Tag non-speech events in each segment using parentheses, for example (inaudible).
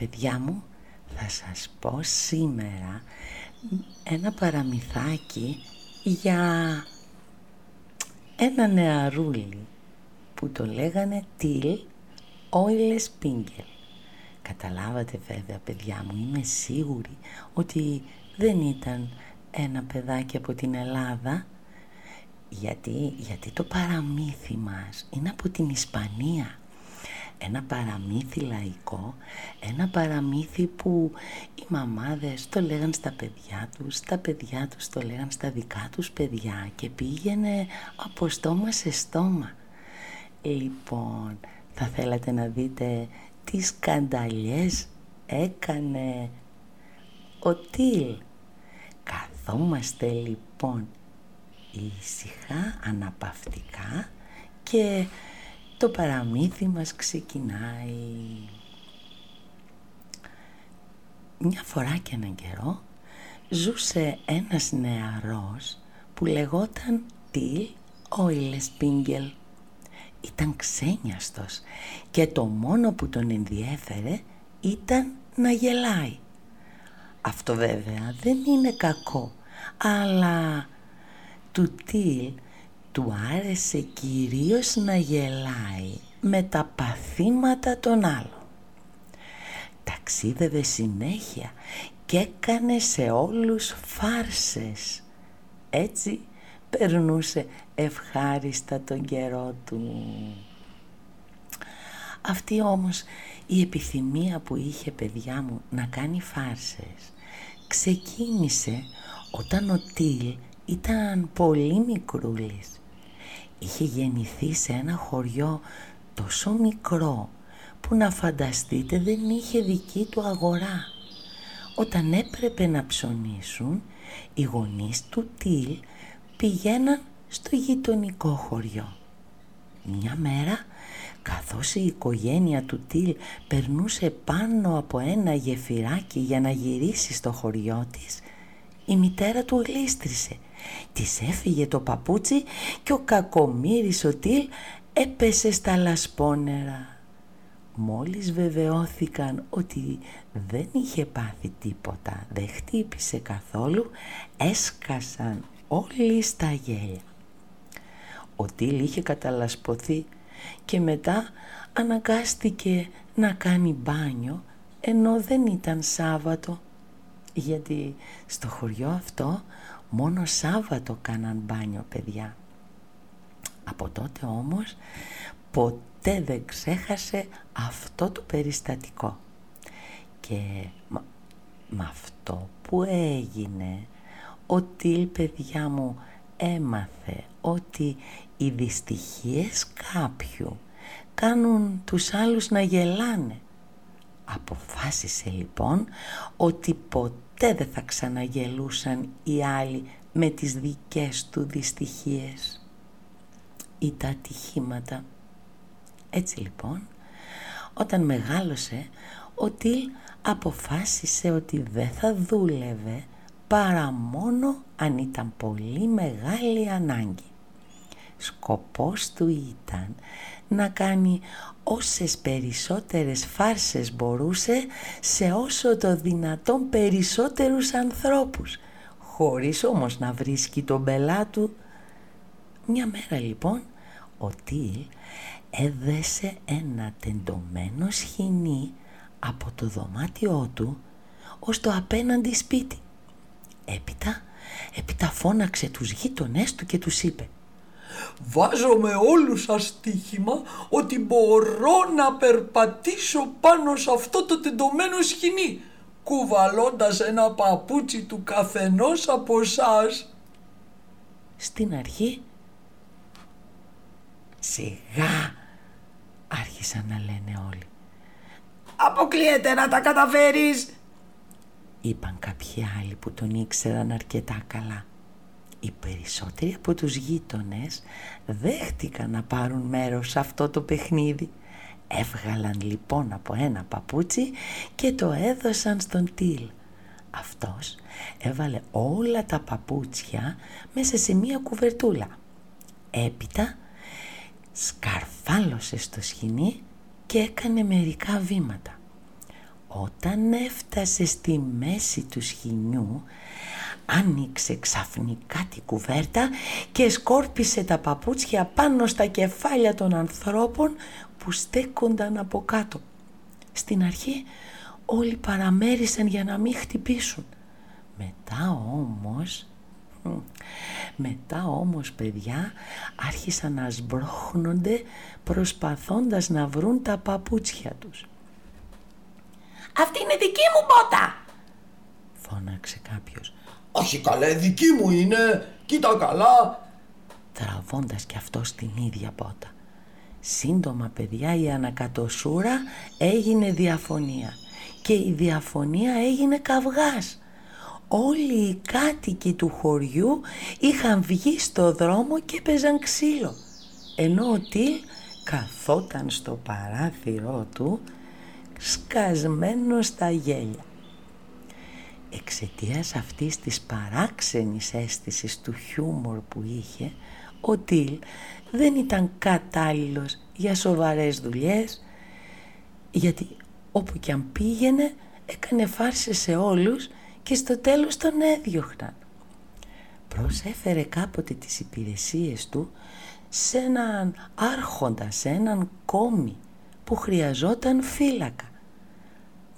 Παιδιά μου, θα σας πω σήμερα ένα παραμυθάκι για ένα νεαρούλι που το λέγανε Τιλ Όιλε Σπίγκελ. Καταλάβατε βέβαια παιδιά μου, είμαι σίγουρη ότι δεν ήταν ένα παιδάκι από την Ελλάδα γιατί, γιατί το παραμύθι μας είναι από την Ισπανία ένα παραμύθι λαϊκό, ένα παραμύθι που οι μαμάδες το λέγαν στα παιδιά τους, τα παιδιά τους το λέγαν στα δικά τους παιδιά και πήγαινε από στόμα σε στόμα. Λοιπόν, θα θέλατε να δείτε τι σκανταλιές έκανε ο Τιλ. Καθόμαστε λοιπόν ήσυχα, αναπαυτικά και το παραμύθι μας ξεκινάει. Μια φορά και έναν καιρό ζούσε ένας νεαρός που λεγόταν Τιλ Όιλεσπίγγελ. Ήταν ξένιαστος και το μόνο που τον ενδιέφερε ήταν να γελάει. Αυτό βέβαια δεν είναι κακό, αλλά του Τιλ του άρεσε κυρίως να γελάει με τα παθήματα των άλλων. Ταξίδευε συνέχεια και έκανε σε όλους φάρσες. Έτσι περνούσε ευχάριστα τον καιρό του. Αυτή όμως η επιθυμία που είχε παιδιά μου να κάνει φάρσες ξεκίνησε όταν ο Τιλ ήταν πολύ μικρούλης είχε γεννηθεί σε ένα χωριό τόσο μικρό που να φανταστείτε δεν είχε δική του αγορά. Όταν έπρεπε να ψωνίσουν, οι γονείς του Τιλ πηγαίναν στο γειτονικό χωριό. Μια μέρα, καθώς η οικογένεια του Τιλ περνούσε πάνω από ένα γεφυράκι για να γυρίσει στο χωριό της, η μητέρα του γλίστρισε Της έφυγε το παπούτσι και ο κακομύρης ο Τιλ έπεσε στα λασπόνερα. Μόλις βεβαιώθηκαν ότι δεν είχε πάθει τίποτα, δεν χτύπησε καθόλου, έσκασαν όλοι στα γέλια. Ο Τιλ είχε καταλασποθεί και μετά αναγκάστηκε να κάνει μπάνιο ενώ δεν ήταν Σάββατο γιατί στο χωριό αυτό μόνο Σάββατο κάναν μπάνιο παιδιά. Από τότε όμως ποτέ δεν ξέχασε αυτό το περιστατικό. Και με αυτό που έγινε, ο Τιλ παιδιά μου έμαθε ότι οι δυστυχίες κάποιου κάνουν τους άλλους να γελάνε Αποφάσισε λοιπόν ότι ποτέ δεν θα ξαναγελούσαν οι άλλοι με τις δικές του δυστυχίες ή τα ατυχήματα. Έτσι λοιπόν, όταν μεγάλωσε, ο Τιλ αποφάσισε ότι δεν θα δούλευε παρά μόνο αν ήταν πολύ μεγάλη ανάγκη. Σκοπός του ήταν να κάνει όσες περισσότερες φάρσες μπορούσε σε όσο το δυνατόν περισσότερους ανθρώπους χωρίς όμως να βρίσκει τον πελά του. Μια μέρα λοιπόν ο Τιλ έδεσε ένα τεντωμένο σχοινί από το δωμάτιό του ως το απέναντι σπίτι. Έπειτα, έπειτα φώναξε τους γείτονές του και τους είπε Βάζω με όλους σας στοίχημα ότι μπορώ να περπατήσω πάνω σε αυτό το τεντωμένο σκηνή κουβαλώντας ένα παπούτσι του καθενός από εσά. Στην αρχή σιγά άρχισαν να λένε όλοι. αποκλείεται να τα καταφέρεις είπαν κάποιοι άλλοι που τον ήξεραν αρκετά καλά. Οι περισσότεροι από τους γείτονες δέχτηκαν να πάρουν μέρος σε αυτό το παιχνίδι. Έβγαλαν λοιπόν από ένα παπούτσι και το έδωσαν στον Τιλ. Αυτός έβαλε όλα τα παπούτσια μέσα σε μία κουβερτούλα. Έπειτα σκαρφάλωσε στο σκηνή και έκανε μερικά βήματα. Όταν έφτασε στη μέση του σχοινιού άνοιξε ξαφνικά την κουβέρτα και σκόρπισε τα παπούτσια πάνω στα κεφάλια των ανθρώπων που στέκονταν από κάτω. Στην αρχή όλοι παραμέρισαν για να μην χτυπήσουν. Μετά όμως, μετά όμως παιδιά άρχισαν να σμπρώχνονται προσπαθώντας να βρουν τα παπούτσια τους. Αυτή είναι δική μου πότα Φώναξε κάποιος Όχι καλέ δική μου είναι. Κοίτα καλά. Τραβώντας και αυτό την ίδια πότα. Σύντομα παιδιά η ανακατοσούρα έγινε διαφωνία. Και η διαφωνία έγινε καυγάς. Όλοι οι κάτοικοι του χωριού είχαν βγει στο δρόμο και παίζαν ξύλο. Ενώ ο Τιλ καθόταν στο παράθυρό του σκασμένο στα γέλια. Εξαιτίας αυτής της παράξενης αίσθησης του χιούμορ που είχε, ο Τιλ δεν ήταν κατάλληλος για σοβαρές δουλειές, γιατί όπου κι αν πήγαινε έκανε φάρσες σε όλους και στο τέλος τον έδιωχναν. Προσέφερε κάποτε τις υπηρεσίες του σε έναν άρχοντα, σε έναν κόμι που χρειαζόταν φύλακα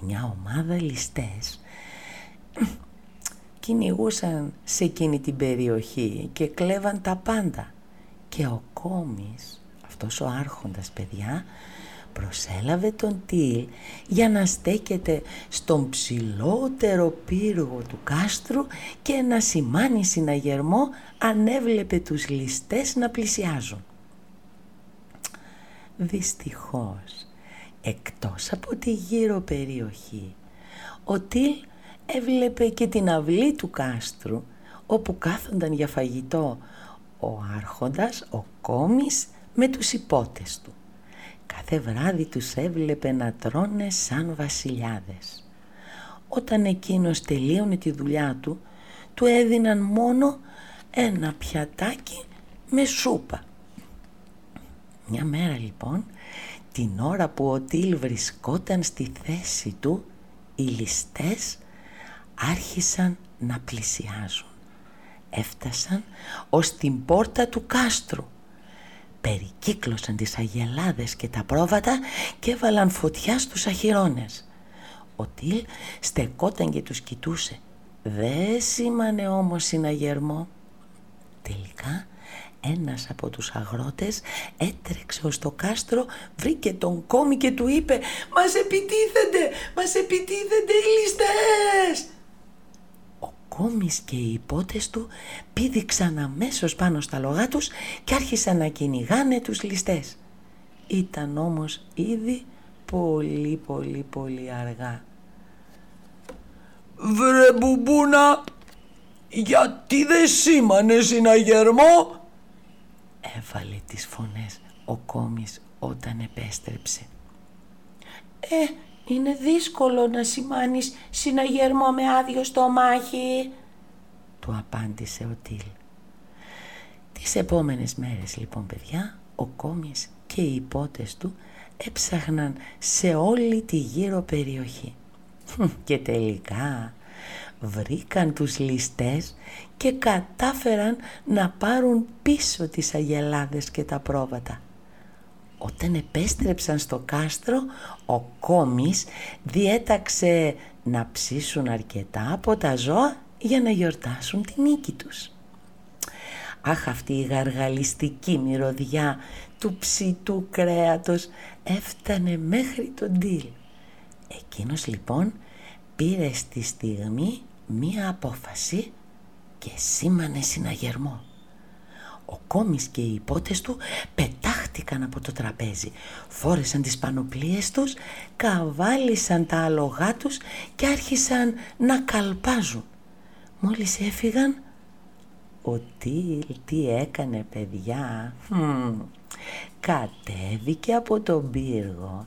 μια ομάδα ληστές κυνηγούσαν σε εκείνη την περιοχή και κλέβαν τα πάντα και ο Κόμις, αυτός ο άρχοντας παιδιά, προσέλαβε τον Τιλ για να στέκεται στον ψηλότερο πύργο του κάστρου και να σημάνει συναγερμό αν έβλεπε τους ληστές να πλησιάζουν. Δυστυχώς Εκτός από τη γύρω περιοχή, ο Τιλ έβλεπε και την αυλή του κάστρου όπου κάθονταν για φαγητό ο άρχοντας, ο κόμις με τους υπότες του. Κάθε βράδυ τους έβλεπε να τρώνε σαν βασιλιάδες. Όταν εκείνος τελείωνε τη δουλειά του, του έδιναν μόνο ένα πιατάκι με σούπα. Μια μέρα λοιπόν την ώρα που ο Τίλ βρισκόταν στη θέση του, οι ληστές άρχισαν να πλησιάζουν. Έφτασαν ως την πόρτα του κάστρου. Περικύκλωσαν τις αγελάδες και τα πρόβατα και έβαλαν φωτιά στους αχυρώνες. Ο Τίλ στεκόταν και τους κοιτούσε. Δεν σήμανε όμως συναγερμό. Τελικά ένας από τους αγρότες έτρεξε ως το κάστρο, βρήκε τον κόμι και του είπε «Μας επιτίθενται, μας επιτίθενται οι ληστές!» Ο κόμις και οι υπότες του πήδηξαν αμέσως πάνω στα λογά τους και άρχισαν να κυνηγάνε τους ληστές. Ήταν όμως ήδη πολύ πολύ πολύ αργά. «Βρε μπουμπούνα, γιατί δεν σήμανες συναγερμό» έβαλε τις φωνές ο κόμις όταν επέστρεψε. «Ε, είναι δύσκολο να σημάνεις συναγερμό με άδειο στομάχι», του απάντησε ο Τίλ. Τις επόμενες μέρες λοιπόν παιδιά, ο κόμις και οι υπότες του έψαχναν σε όλη τη γύρω περιοχή. (laughs) Και τελικά βρήκαν τους ληστές και κατάφεραν να πάρουν πίσω τις αγελάδες και τα πρόβατα. Όταν επέστρεψαν στο κάστρο, ο κόμις διέταξε να ψήσουν αρκετά από τα ζώα για να γιορτάσουν την νίκη τους. Αχ αυτή η γαργαλιστική μυρωδιά του ψητού κρέατος έφτανε μέχρι τον Ντίλ. Εκείνος λοιπόν πήρε στη στιγμή μία απόφαση και σήμανε συναγερμό. Ο κόμις και οι υπότες του πετάχτηκαν από το τραπέζι, φόρεσαν τις πανοπλίες τους, καβάλισαν τα άλογά τους και άρχισαν να καλπάζουν. Μόλις έφυγαν, ο Τίλ τι έκανε παιδιά, κατέβηκε από τον πύργο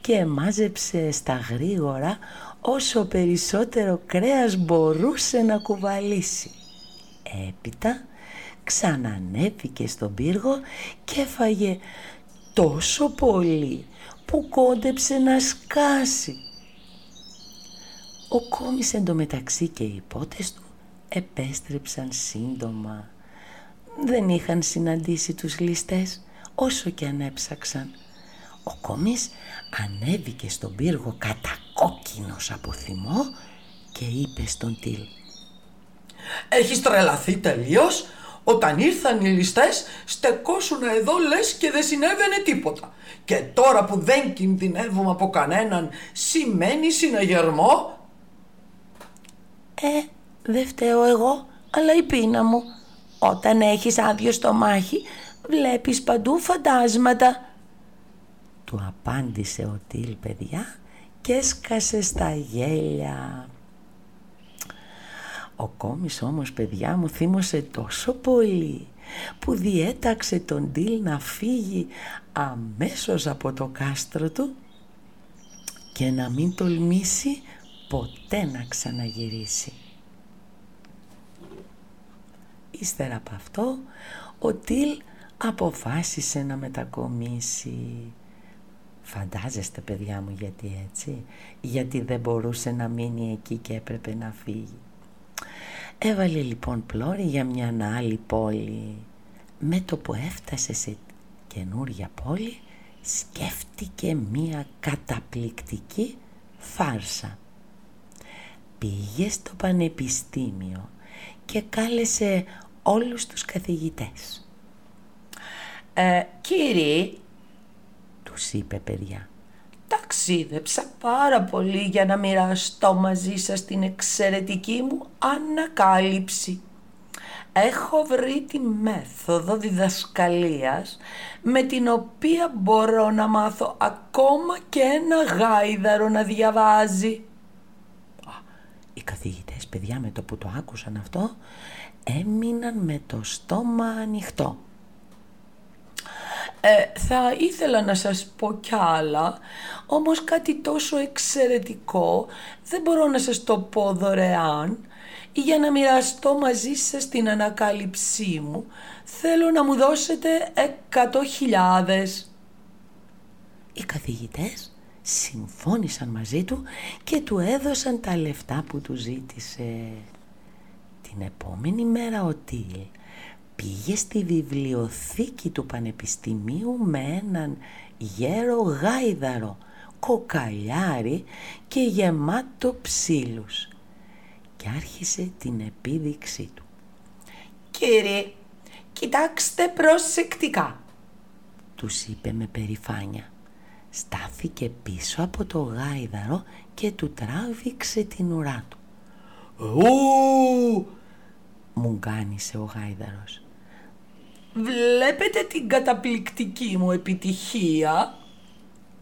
και μάζεψε στα γρήγορα όσο περισσότερο κρέας μπορούσε να κουβαλήσει. Έπειτα ξανανέβηκε στον πύργο και έφαγε τόσο πολύ που κόντεψε να σκάσει. Ο κόμις εντωμεταξύ και οι υπότες του επέστρεψαν σύντομα. Δεν είχαν συναντήσει τους ληστές όσο και αν έψαξαν. Ο κόμις ανέβηκε στον πύργο κατακόκκινος από θυμό και είπε στον Τιλ «Έχεις τρελαθεί τελείως; Όταν ήρθαν οι ληστές στεκόσουν εδώ λες και δεν συνέβαινε τίποτα. Και τώρα που δεν κινδυνεύουμε από κανέναν σημαίνει συναγερμό; Ε, δεν φταίω εγώ, αλλά η πείνα μου. Όταν έχεις άδειο στομάχι, βλέπεις παντού φαντάσματα. Του απάντησε ο Τίλ παιδιά και έσκασε στα γέλια. Ο κόμις όμως παιδιά μου θύμωσε τόσο πολύ που διέταξε τον Τίλ να φύγει αμέσως από το κάστρο του και να μην τολμήσει ποτέ να ξαναγυρίσει. Ύστερα από αυτό ο Τίλ αποφάσισε να μετακομίσει. Φαντάζεστε παιδιά μου γιατί έτσι, γιατί δεν μπορούσε να μείνει εκεί και έπρεπε να φύγει. Έβαλε λοιπόν πλώρη για μια άλλη πόλη. Με το που έφτασε σε καινούρια πόλη σκέφτηκε μια καταπληκτική φάρσα. Πήγε στο πανεπιστήμιο και κάλεσε όλους τους καθηγητές. Ε, κύριοι, τους είπε παιδιά, ταξίδεψα πάρα πολύ για να μοιραστώ μαζί σας την εξαιρετική μου ανακάλυψη. Έχω βρει τη μέθοδο διδασκαλίας με την οποία μπορώ να μάθω ακόμα και ένα γάιδαρο να διαβάζει. Οι καθηγητές παιδιά με το που το άκουσαν αυτό έμειναν με το στόμα ανοιχτό. Ε, θα ήθελα να σας πω κι άλλα, όμως κάτι τόσο εξαιρετικό δεν μπορώ να σας το πω δωρεάν για να μοιραστώ μαζί σας την ανακάλυψή μου θέλω να μου δώσετε εκατό χιλιάδες. Οι καθηγητές συμφώνησαν μαζί του και του έδωσαν τα λεφτά που του ζήτησε. Την επόμενη μέρα ο Τίλ πήγε στη βιβλιοθήκη του Πανεπιστημίου με έναν γέρο γάιδαρο, κοκαλιάρι και γεμάτο ψήλους και άρχισε την επίδειξή του. Κύριε, κοιτάξτε προσεκτικά, τους είπε με περηφάνεια. Στάθηκε πίσω από το γάιδαρο και του τράβηξε την ουρά του. Ου! Μου γκάνισε ο γάιδαρος. Βλέπετε την καταπληκτική μου επιτυχία,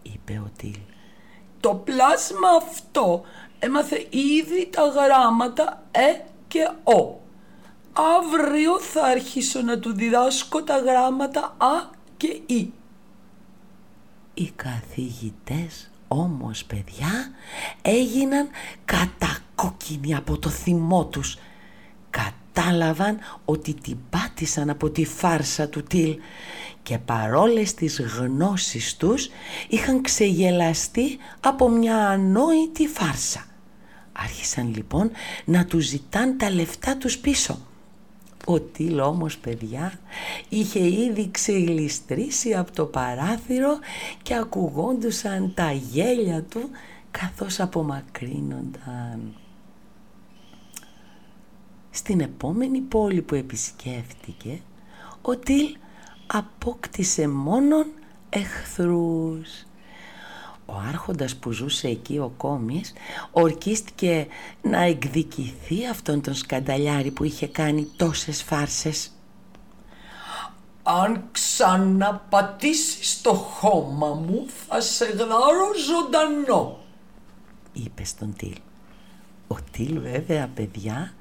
είπε ο Τίλ. Το πλάσμα αυτό έμαθε ήδη τα γράμματα Ε και Ο. Αύριο θα αρχίσω να του διδάσκω τα γράμματα Α και Ι. Οι καθηγητές όμως παιδιά έγιναν κατακόκκινοι από το θυμό τους. Κατάλαβαν ότι την πάτησαν από τη φάρσα του Τιλ και παρόλες τις γνώσεις τους είχαν ξεγελαστεί από μια ανόητη φάρσα. Άρχισαν λοιπόν να τους ζητάν τα λεφτά τους πίσω. Ο Τίλ όμως παιδιά είχε ήδη ξεγλιστρήσει από το παράθυρο και ακουγόντουσαν τα γέλια του καθώς απομακρύνονταν. Στην επόμενη πόλη που επισκέφτηκε ο Τίλ απόκτησε μόνον εχθρούς. Ο άρχοντας που ζούσε εκεί ο κόμις ορκίστηκε να εκδικηθεί αυτόν τον σκανταλιάρη που είχε κάνει τόσες φάρσες. Αν ξαναπατήσεις το χώμα μου θα σε γδάρω ζωντανό είπε στον Τιλ. Ο Τιλ βέβαια παιδιά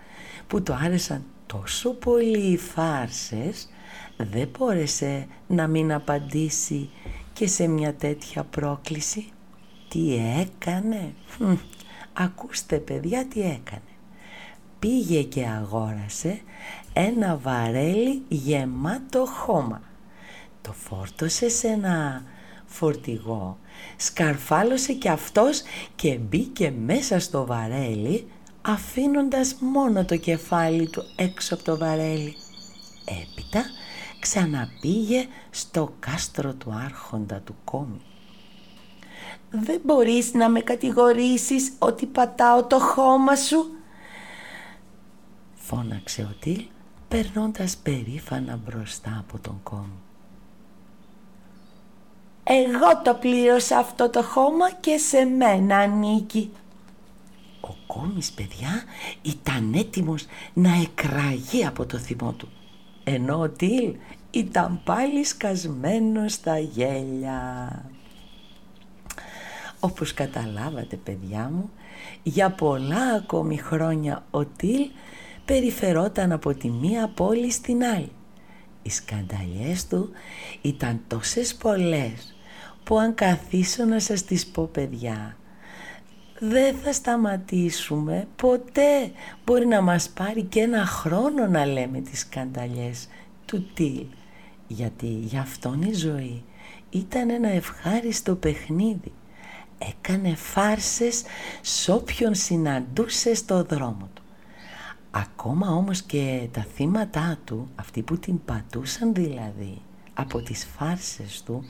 που το άρεσαν τόσο πολύ οι φάρσες δεν μπόρεσε να μην απαντήσει και σε μια τέτοια πρόκληση. Τι έκανε, ακούστε παιδιά τι έκανε. Πήγε και αγόρασε ένα βαρέλι γεμάτο χώμα. Το φόρτωσε σε ένα φορτηγό, σκαρφάλωσε και αυτός και μπήκε μέσα στο βαρέλι αφήνοντας μόνο το κεφάλι του έξω από το βαρέλι. Έπειτα ξαναπήγε στο κάστρο του άρχοντα του κόμι. «Δεν μπορείς να με κατηγορήσεις ότι πατάω το χώμα σου» φώναξε ο Τίλ περνώντας περήφανα μπροστά από τον κόμι. Εγώ το πλήρωσα αυτό το χώμα και σε μένα ανήκει. Ο κόμις παιδιά ήταν έτοιμος να εκραγεί από το θυμό του ενώ ο Τιλ ήταν πάλι σκασμένος στα γέλια. Όπως καταλάβατε παιδιά μου, για πολλά ακόμη χρόνια ο Τιλ περιφερόταν από τη μία πόλη στην άλλη. Οι σκανταλιές του ήταν τόσες πολλές που αν καθίσω να σας τις πω παιδιά δεν θα σταματήσουμε ποτέ. Μπορεί να μας πάρει και ένα χρόνο να λέμε τις σκανταλιές του τι. Γιατί για αυτόν η ζωή ήταν ένα ευχάριστο παιχνίδι. Έκανε φάρσες σ' όποιον συναντούσε στο δρόμο του. Ακόμα όμως και τα θύματα του, αυτοί που την πατούσαν δηλαδή, από τις φάρσες του,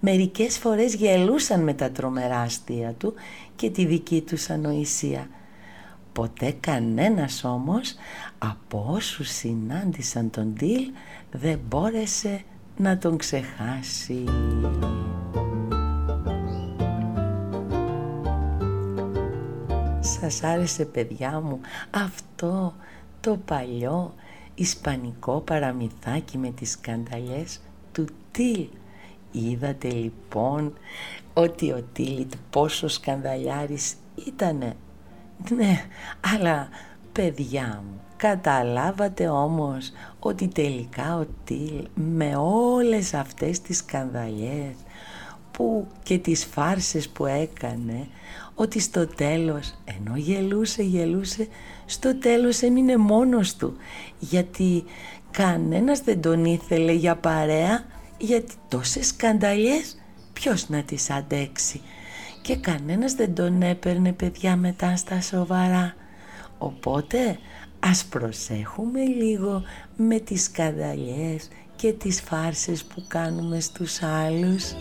μερικές φορές γελούσαν με τα τρομερά αστεία του και τη δική τους ανοησία. Ποτέ κανένας όμως από όσους συνάντησαν τον Τιλ δεν μπόρεσε να τον ξεχάσει. Σας άρεσε παιδιά μου αυτό το παλιό ισπανικό παραμυθάκι με τις σκανταλιές; Του Τιλ. Είδατε λοιπόν ότι ο Τίλ πόσο σκανδαλιάρης ήτανε. Ναι, αλλά παιδιά μου, καταλάβατε όμως ότι τελικά ο Τίλ με όλες αυτές τις σκανδαλιές που και τις φάρσες που έκανε ότι στο τέλος ενώ γελούσε γελούσε στο τέλος έμεινε μόνος του γιατί κανένας δεν τον ήθελε για παρέα γιατί τόσες σκανταλιές ποιος να τις αντέξει. Και κανένας δεν τον έπαιρνε παιδιά μετά στα σοβαρά. Οπότε ας προσέχουμε λίγο με τις σκανταλιές και τις φάρσες που κάνουμε στους άλλους